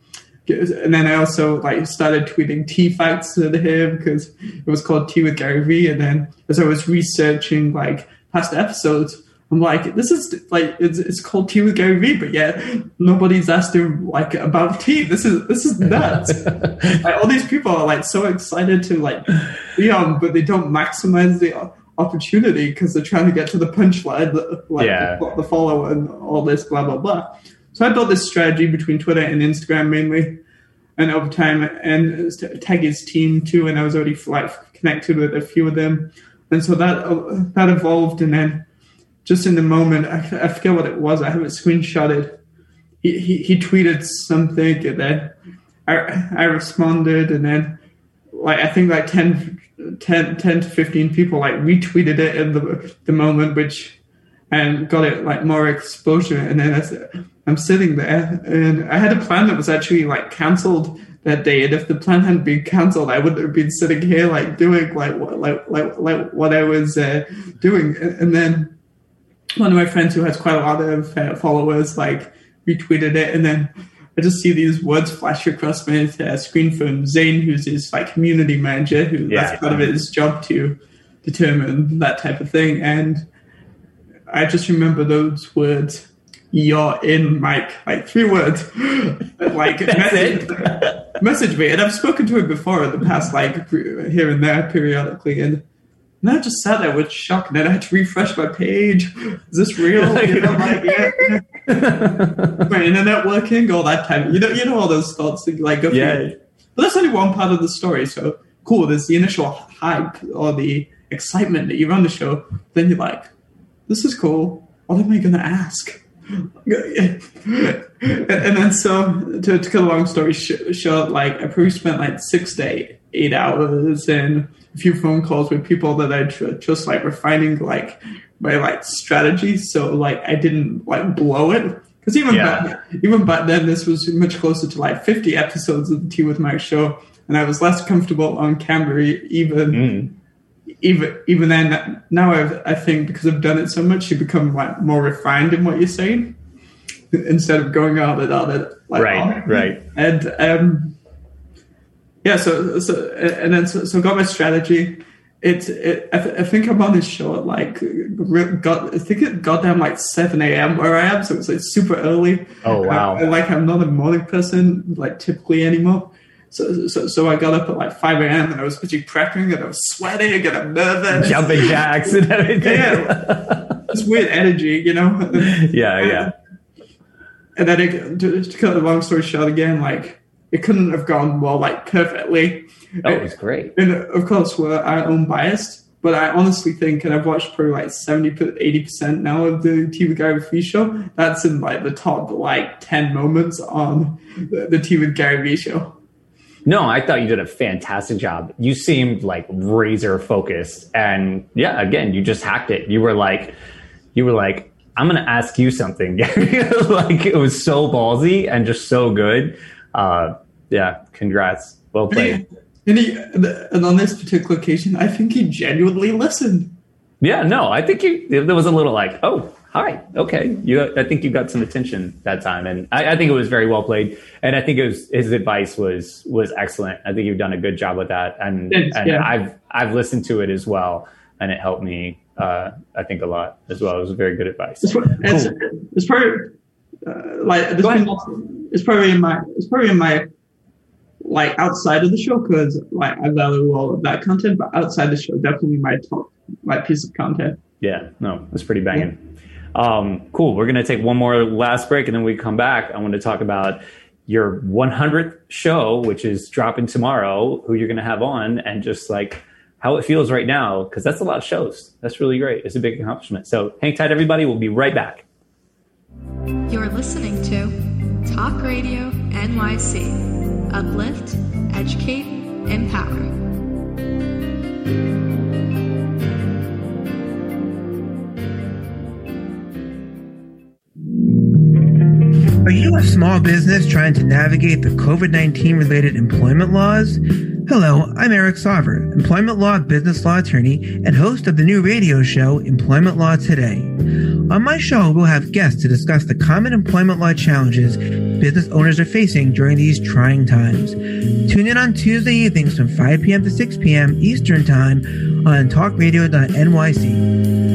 and then I also like started tweeting tea facts to him because it was called Tea with Gary Vee. And then as I was researching like past episodes, I'm like, this is like it's, it's called Tea with Gary Vee, but yeah, nobody's asked him like about tea. This is this is nuts. like all these people are like so excited to like be on, but they don't maximize the opportunity because they're trying to get to the punchline, like Yeah. the, the follow and all this blah blah blah. So I built this strategy between Twitter and Instagram mainly, and over time, and Taggy's team too. And I was already like connected with a few of them, and so that uh, that evolved. And then just in the moment, I, I forget what it was. I have it screenshotted. He, he, he tweeted something, and then I I responded, and then like I think like 10, 10, 10 to fifteen people like retweeted it in the the moment, which and got it like more exposure. And then I I'm sitting there, and I had a plan that was actually like cancelled that day. And if the plan hadn't been cancelled, I wouldn't have been sitting here like doing like what like like like what I was uh, doing. And then one of my friends who has quite a lot of uh, followers like retweeted it, and then I just see these words flash across my uh, screen from Zane, who's his like community manager, who Yeah. that's part of his job to determine that type of thing. And I just remember those words. You're in, Mike. Like three words. like message, message me, and I've spoken to him before in the past, like here and there, periodically, and. And I just sat there with shock, and then I had to refresh my page. Is this real? You know, like, yeah, my internet working, all that time. You know, you know all those thoughts that like go. Yeah. But that's only one part of the story. So cool. There's the initial hype or the excitement that you're on the show. Then you're like, this is cool. What am I going to ask? and then so to, to cut a long story sh- short, like I probably spent like six to eight, eight hours and a few phone calls with people that I tr- just like refining like my like strategy. So like I didn't like blow it because even Yeah. back, even back then this was much closer to like 50 episodes of the Tea with Mike show, and I was less comfortable on camera even Mm. even even then now I've, I think because I've done it so much you become like more refined in what you're saying instead of going out and out and like Right, oh. right. and um yeah so so and then so, so got my strategy it, it I, th- I think I'm on this show at like got I think it got down like 7 a.m. where I am so it's like super early Oh, wow. Uh, and, like I'm not a morning person like typically anymore so, so, so I got up at like 5 a.m. and I was busy prepping and I was sweating and I'm nervous. Jumping jacks and everything. Yeah. This weird energy, you know? Yeah, yeah. And then it, to, to cut the long story short again, like it couldn't have gone well, like perfectly. Oh, it was great. And of course, we're our own biased, but I honestly think, and I've watched probably like 70, 80% now of the TV Gary Vee show, that's in like the top like 10 moments on the, the with Gary Vee show. No, I thought you did a fantastic job. You seemed like razor focused, and yeah, again, you just hacked it. You were like, you were like, I'm gonna ask you something. like it was so ballsy and just so good. Uh, yeah, congrats. Well played. And, he, and on this particular occasion, I think he genuinely listened. Yeah, no, I think you. There was a little like, oh, hi, okay. You, I think you got some attention that time, and I, I think it was very well played. And I think it was his advice was was excellent. I think you've done a good job with that, and Thanks, and yeah. I've I've listened to it as well, and it helped me. Uh, I think a lot as well. It was very good advice. It's, it's, it's probably uh, like this Go ahead. One- it's probably in my it's probably in my like outside of the show because like I value all of that content, but outside the show, definitely my top my piece of content. Yeah, no, it's pretty banging. Um, cool. We're gonna take one more last break, and then we come back. I want to talk about your 100th show, which is dropping tomorrow. Who you're gonna have on, and just like how it feels right now, because that's a lot of shows. That's really great. It's a big accomplishment. So hang tight, everybody. We'll be right back. You're listening to Talk Radio NYC. Uplift, educate, empower. Are you a small business trying to navigate the COVID 19 related employment laws? Hello, I'm Eric Sauver, employment law business law attorney and host of the new radio show Employment Law Today. On my show, we'll have guests to discuss the common employment law challenges business owners are facing during these trying times. Tune in on Tuesday evenings from 5 p.m. to 6 p.m. Eastern Time on talkradio.nyc.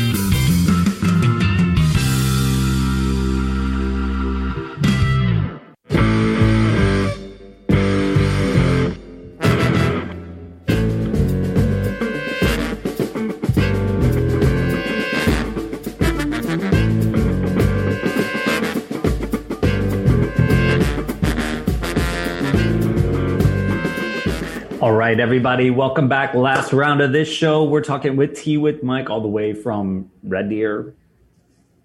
Right, everybody, welcome back. Last round of this show. We're talking with Tea with Mike, all the way from Red Deer,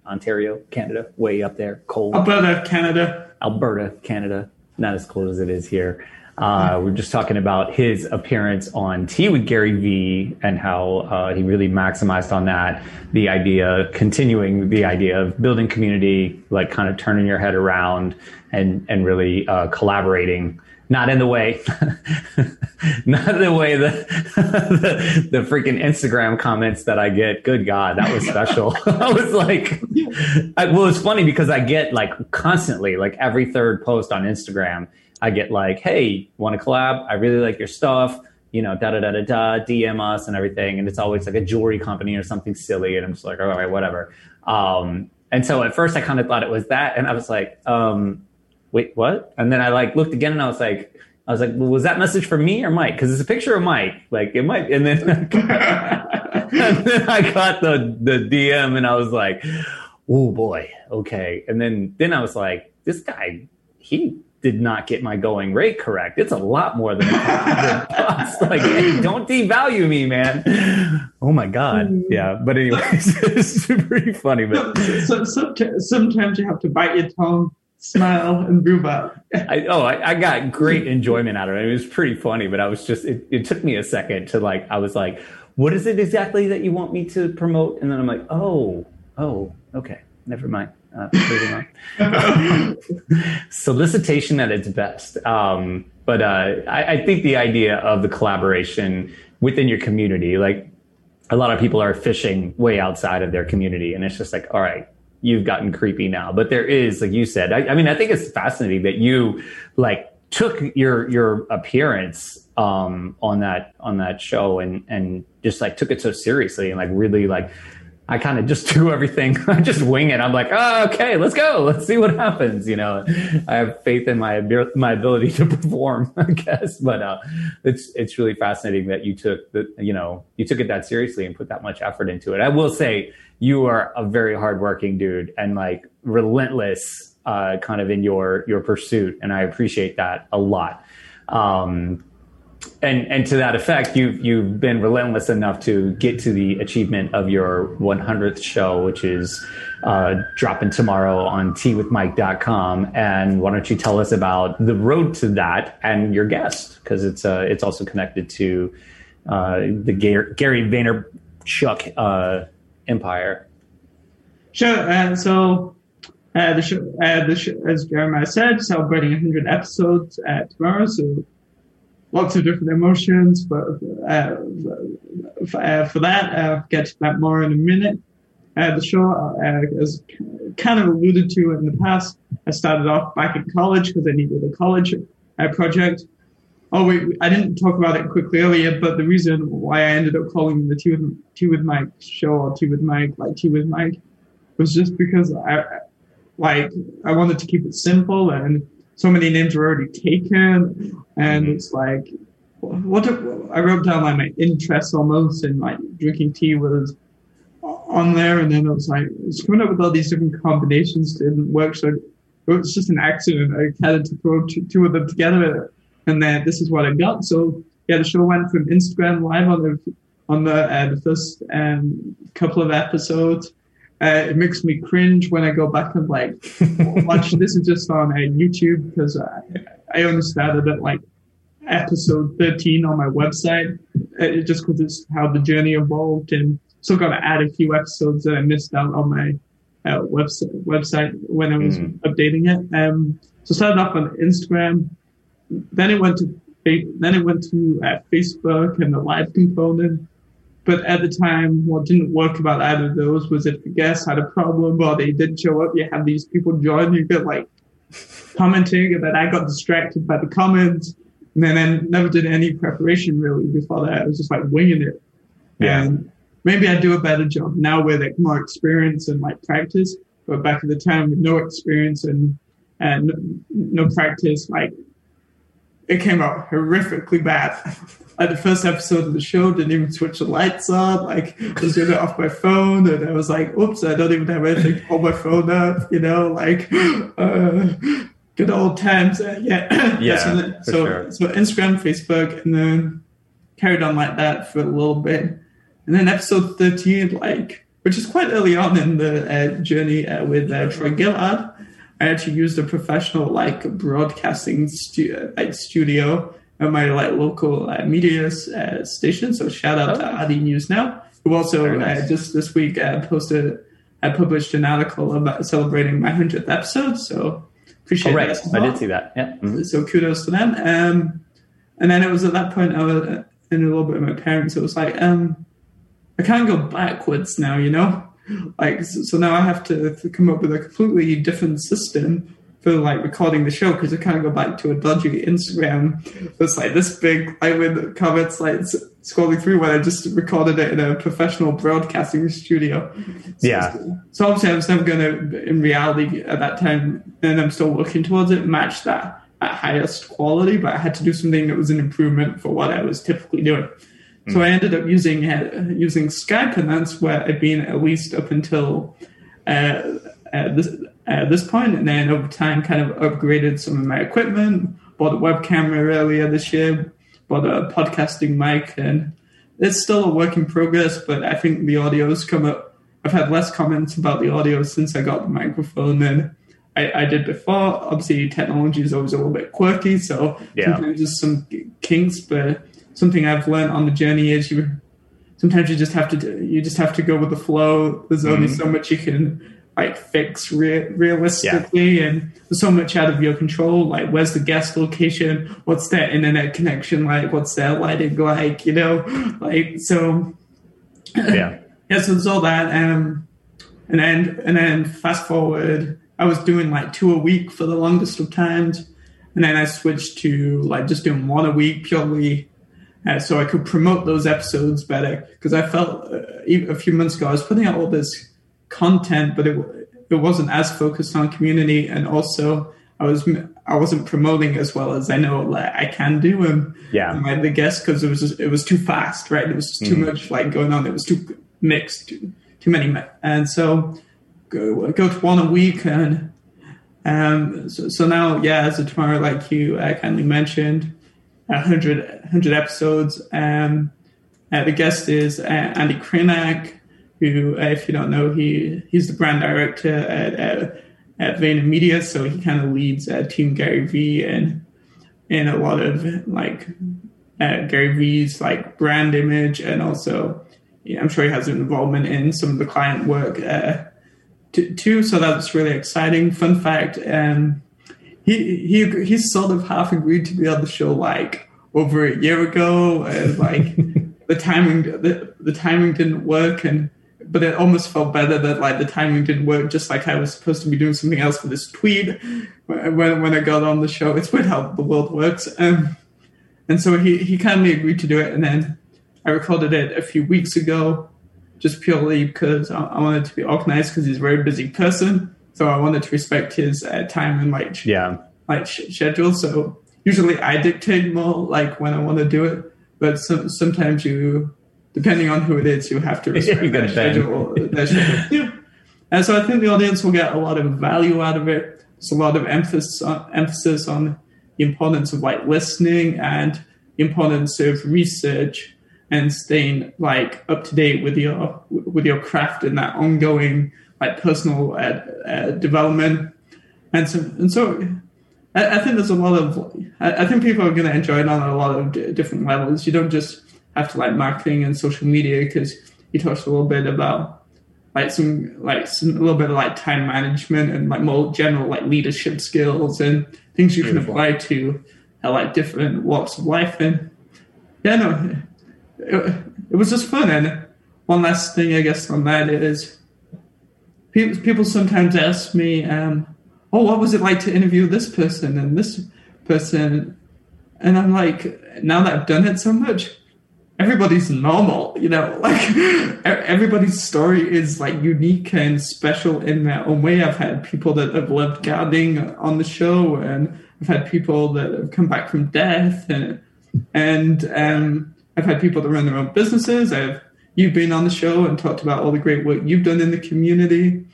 Ontario, Canada, way up there, cold. Alberta, Canada. Alberta, Canada. Not as cold as it is here. Uh, we're just talking about his appearance on Tea with Gary Vee and how uh, he really maximized on that. The idea, continuing the idea of building community, like kind of turning your head around and and really uh, collaborating. Not in the way, not in the way the, the freaking Instagram comments that I get. Good God, that was special. I was like, I, well, it's funny because I get like constantly, like every third post on Instagram, I get like, hey, want to collab? I really like your stuff. You know, da da da da da, DM us and everything. And it's always like a jewelry company or something silly. And I'm just like, all right, whatever. Um, and so at first I kind of thought it was that. And I was like, um, wait, what? And then I like looked again and I was like, I was like, well, was that message for me or Mike? Because it's a picture of Mike. Like it might. And then, and then I got the the DM and I was like, oh boy, okay. And then then I was like, this guy, he did not get my going rate correct. It's a lot more than, than cost. Like, hey, don't devalue me, man. Oh my god, mm. yeah. But anyways, it's pretty funny. But So, so, sometimes you have to bite your tongue, smile, and move up. I, oh, I, I got great enjoyment out of it. It was pretty funny, but I was just it, it took me a second to like. I was like, what is it exactly that you want me to promote? And then I'm like, oh, oh, okay, never mind. Uh. Solicitation at its best. Um, but uh, I, I think the idea of the collaboration within your community, like a lot of people are fishing way outside of their community, and it's just like, all right, you've gotten creepy now. But there is, like you said, I, I mean, I think it's fascinating that you like took your your appearance um, on that on that show and and just like took it so seriously and like really like I kind of just do everything. I just wing it. I'm like, oh, okay, let's go. Let's see what happens. You know, I have faith in my my ability to perform, I guess. But uh, it's it's really fascinating that you took the you know you took it that seriously and put that much effort into it. I will say you are a very hardworking dude and like relentless, uh, kind of in your your pursuit, and I appreciate that a lot. Um, and and to that effect, you've you've been relentless enough to get to the achievement of your 100th show, which is uh, dropping tomorrow on teawithmike.com. And why don't you tell us about the road to that and your guest, because it's uh, it's also connected to uh, the Gary, Gary Vaynerchuk uh, empire. Sure. And so uh, the show, uh, the show, as Jeremiah said, celebrating 100 episodes uh, tomorrow. So lots of different emotions, but uh, for, uh, for that, uh, get to that more in a minute. Uh, the show, uh, as kind of alluded to in the past, I started off back in college because I needed a college uh, project. Oh wait, I didn't talk about it quickly earlier, but the reason why I ended up calling the Tea with Tea with Mike show or Tea with Mike like Tea with Mike was just because I like I wanted to keep it simple and so many names were already taken. And mm-hmm. it's like what if, I wrote down like my interests almost and like drinking tea was on there. And then I was like it's coming up with all these different combinations didn't work so it was just an accident. I had to throw two, two of them together and then this is what I got so yeah the show went from Instagram live on the on the uh, the first um, couple of episodes uh, it makes me cringe when I go back and like watch. this is just on uh, YouTube because I, I only started at like episode 13 on my website. Uh, just because it's how the journey evolved and still got to add a few episodes that I missed out on my uh, website website when I was Mm. updating it. Um, so started off on Instagram, then it went to then it went to uh, Facebook and the live component. But at the time, what didn't work about either of those was if the guests had a problem or they didn't show up, you had these people join, you get like commenting, and then I got distracted by the comments. And then I never did any preparation really before that. I was just like winging it. Yeah. And maybe I do a better job now with like more experience and like practice. But back at the time with no experience and and no practice, like it came out horrifically bad. Like the first episode of the show didn't even switch the lights on. Like I was doing it off my phone, and I was like, "Oops, I don't even have anything to hold my phone up." You know, like uh, good old times. Uh, yeah, Yeah, so, sure. so Instagram, Facebook, and then carried on like that for a little bit, and then episode thirteen, like which is quite early on in the uh, journey uh, with uh, Troy Gillard. I actually used a professional like broadcasting stu- like studio at my like local uh, media uh, station. So shout out to RD News Now, who also Very nice. uh, just this week uh, posted, I published an article about celebrating my hundredth episode. So appreciate Oh, right. that. I did see that. Yeah. Mhm. So kudos to them. Um, and then it was at that point I was uh, in a little bit of my parents. It was like, um, I can't go backwards now, you know? Like, so, now I have to, to come up with a completely different system for like recording the show because I can't go back to a dodgy Instagram that's like this big, I with comments like scrolling through when I just recorded it in a professional broadcasting studio. So- Yeah. So obviously I was never going to, in reality at that time, and I'm still working towards it, match that at highest quality, but I had to do something that was an improvement for what I was typically doing. So I ended up using uh, using Skype, and that's where I've been at least up until uh, this at this point, and then over time, kind of upgraded some of my equipment. Bought a webcam earlier this year. Bought a podcasting mic, and it's still a work in progress. But I think the audio's come up. I've had less comments about the audio since I got the microphone than I, I did before. Obviously, technology is always a little bit quirky, so Yeah. sometimes there's some kinks. But something I've learned on the journey is you sometimes you just have to do, you just have to go with the flow. There's only Mhm. so much you can like fix re- realistically, and there's so much out of your control. Like, where's the guest location? What's their internet connection like? What's their lighting like? You know, like so. Yeah. yeah, so there's all that, um, and then and then fast forward, I was doing like two a week for the longest of times, and then I switched to like just doing one a week purely uh, so I could promote those episodes better because I felt uh, a few months ago I was putting out all this content, but it it wasn't as focused on community, and also I was I wasn't promoting as well as I know like, I can do and Yeah. like the guests because it was just, it was too fast, right? It was just too Mhm. much like going on. It was too mixed, too, too many, and so go go to one a week and. Um, so, so now, yeah, as of tomorrow, like you uh, kindly mentioned, 100, 100 episodes. Um, uh, the guest is uh, Andy Krainak, who, uh, if you don't know, he he's the brand director at at Vayner Media, so he kind of leads uh, Team Gary Vee and in a lot of like uh, Gary Vee's like brand image, and also yeah, I'm sure he has an involvement in some of the client work uh, t- too. So that's really exciting. Fun fact. Um, he he he's sort of half agreed to be on the show like over a year ago and like the timing the, the timing didn't work and but it almost felt better that like the timing didn't work. Just like I was supposed to be doing something else for this tweet when when I got on the show. It's weird how the world works. Um, and so he he kindly agreed to do it, and then I recorded it a few weeks ago, just purely because I, I wanted to be organized because he's a very busy person. So I wanted to respect his uh, time and like yeah like sh- schedule. So usually I dictate more like when I want to do it, but some, sometimes you, depending on who it is, you have to respect their schedule. their schedule. Yeah. And so I think the audience will get a lot of value out of it. There's a lot of emphasis on, emphasis on the importance of like listening and importance of research and staying like up to date with your with your craft and that ongoing like personal uh, uh, development. And so and so I, I think there's a lot of I, I think people are going to enjoy it on a lot of d- different levels. You don't just have to like marketing and social media because he talks a little bit about like some like some a little bit of like time management and like more general like leadership skills and things you can apply to uh, like different walks of life and yeah no it, it was just fun and one last thing I guess on that is people people sometimes ask me um oh what was it like to interview this person and this person and I'm like now that I've done it so much everybody's normal, you know, like everybody's story is like unique and special in their own way. I've had people that have loved gardening on the show and I've had people that have come back from death and, and, um, I've had people that run their own businesses. I've, you've been on the show and talked about all the great work you've done in the community.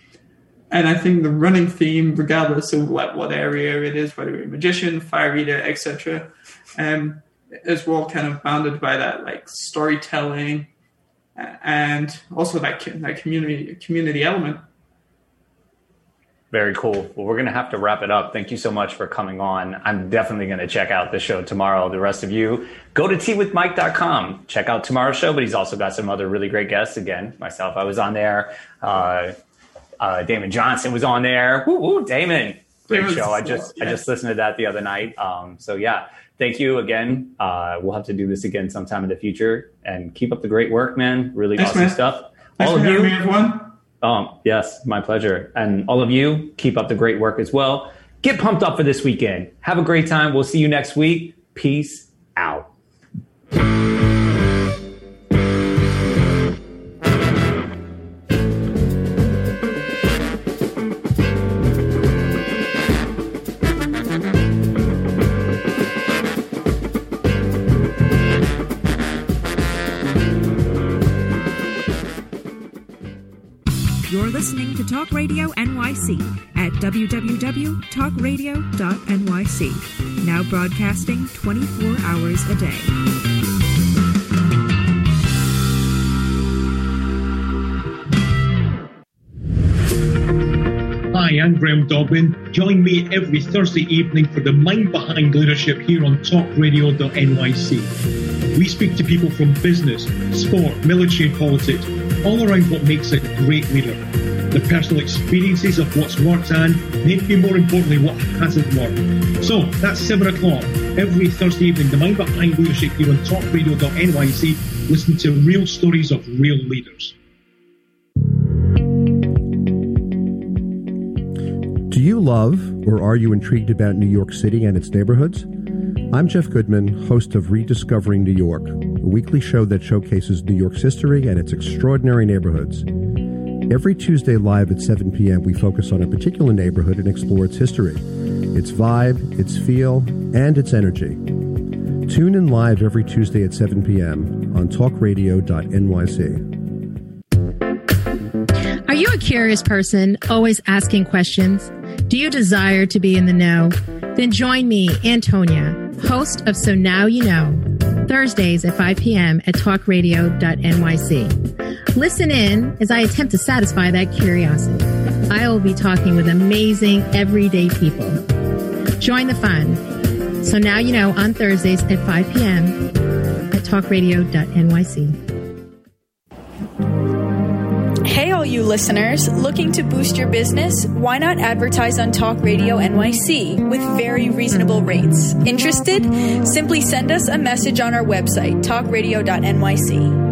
And I think the running theme, regardless of what, what area it is, whether you're a magician, fire eater, etc., um, is well kind of bounded by that like storytelling and also that that community community element. Very cool. Well, we're going to have to wrap it up. Thank you so much for coming on. I'm definitely going to check out the show tomorrow. The rest of you, go to teawithmike.com. Check out tomorrow's show, but he's also got some other really great guests. Again, myself, I was on there. Uh, uh, Damon Johnson was on there. Woo, woo, Damon. Great show. I just I just listened to that the other night. Um, so yeah, thank you again. Uh, we'll have to do this again sometime in the future. And keep up the great work, man. Really Thanks, awesome man. stuff. Thanks All of you. me, everyone. Um, yes, my pleasure. And all of you, keep up the great work as well. Get pumped up for this weekend. Have a great time. We'll see you next week. Peace out. Radio NYC at www.talkradio.nyc. Now broadcasting 24 hours a day. Hi, I'm Graham Dobbin. Join me every Thursday evening for the Mind Behind Leadership here on talkradio.nyc. We speak to people from business, sport, military, and politics, all around what makes a great leader. The personal experiences of what's worked and, maybe more importantly, what hasn't worked. So that's 7 o'clock every Thursday evening, the Mind Behind Leadership here on talkradio.nyc. Listen to real stories of real leaders. Do you love or are you intrigued about New York City and its neighborhoods? I'm Jeff Goodman, host of Rediscovering New York, a weekly show that showcases New York's history and its extraordinary neighborhoods. Every Tuesday live at 7 p.m., we focus on a particular neighborhood and explore its history, its vibe, its feel, and its energy. Tune in live every Tuesday at 7 p.m. on talkradio.nyc. Are you a curious person, always asking questions? Do you desire to be in the know? Then join me, Antonia, host of So Now You Know, Thursdays at 5 p.m. at talkradio.nyc. Listen in as I attempt to satisfy that curiosity. I will be talking with amazing, everyday people. Join the fun. So Now You Know on Thursdays at 5 p.m. at talkradio.nyc. Hey, all you listeners, looking to boost your business? Why not advertise on Talk Radio NYC with very reasonable rates? Interested? Simply send us a message on our website, talkradio.nyc.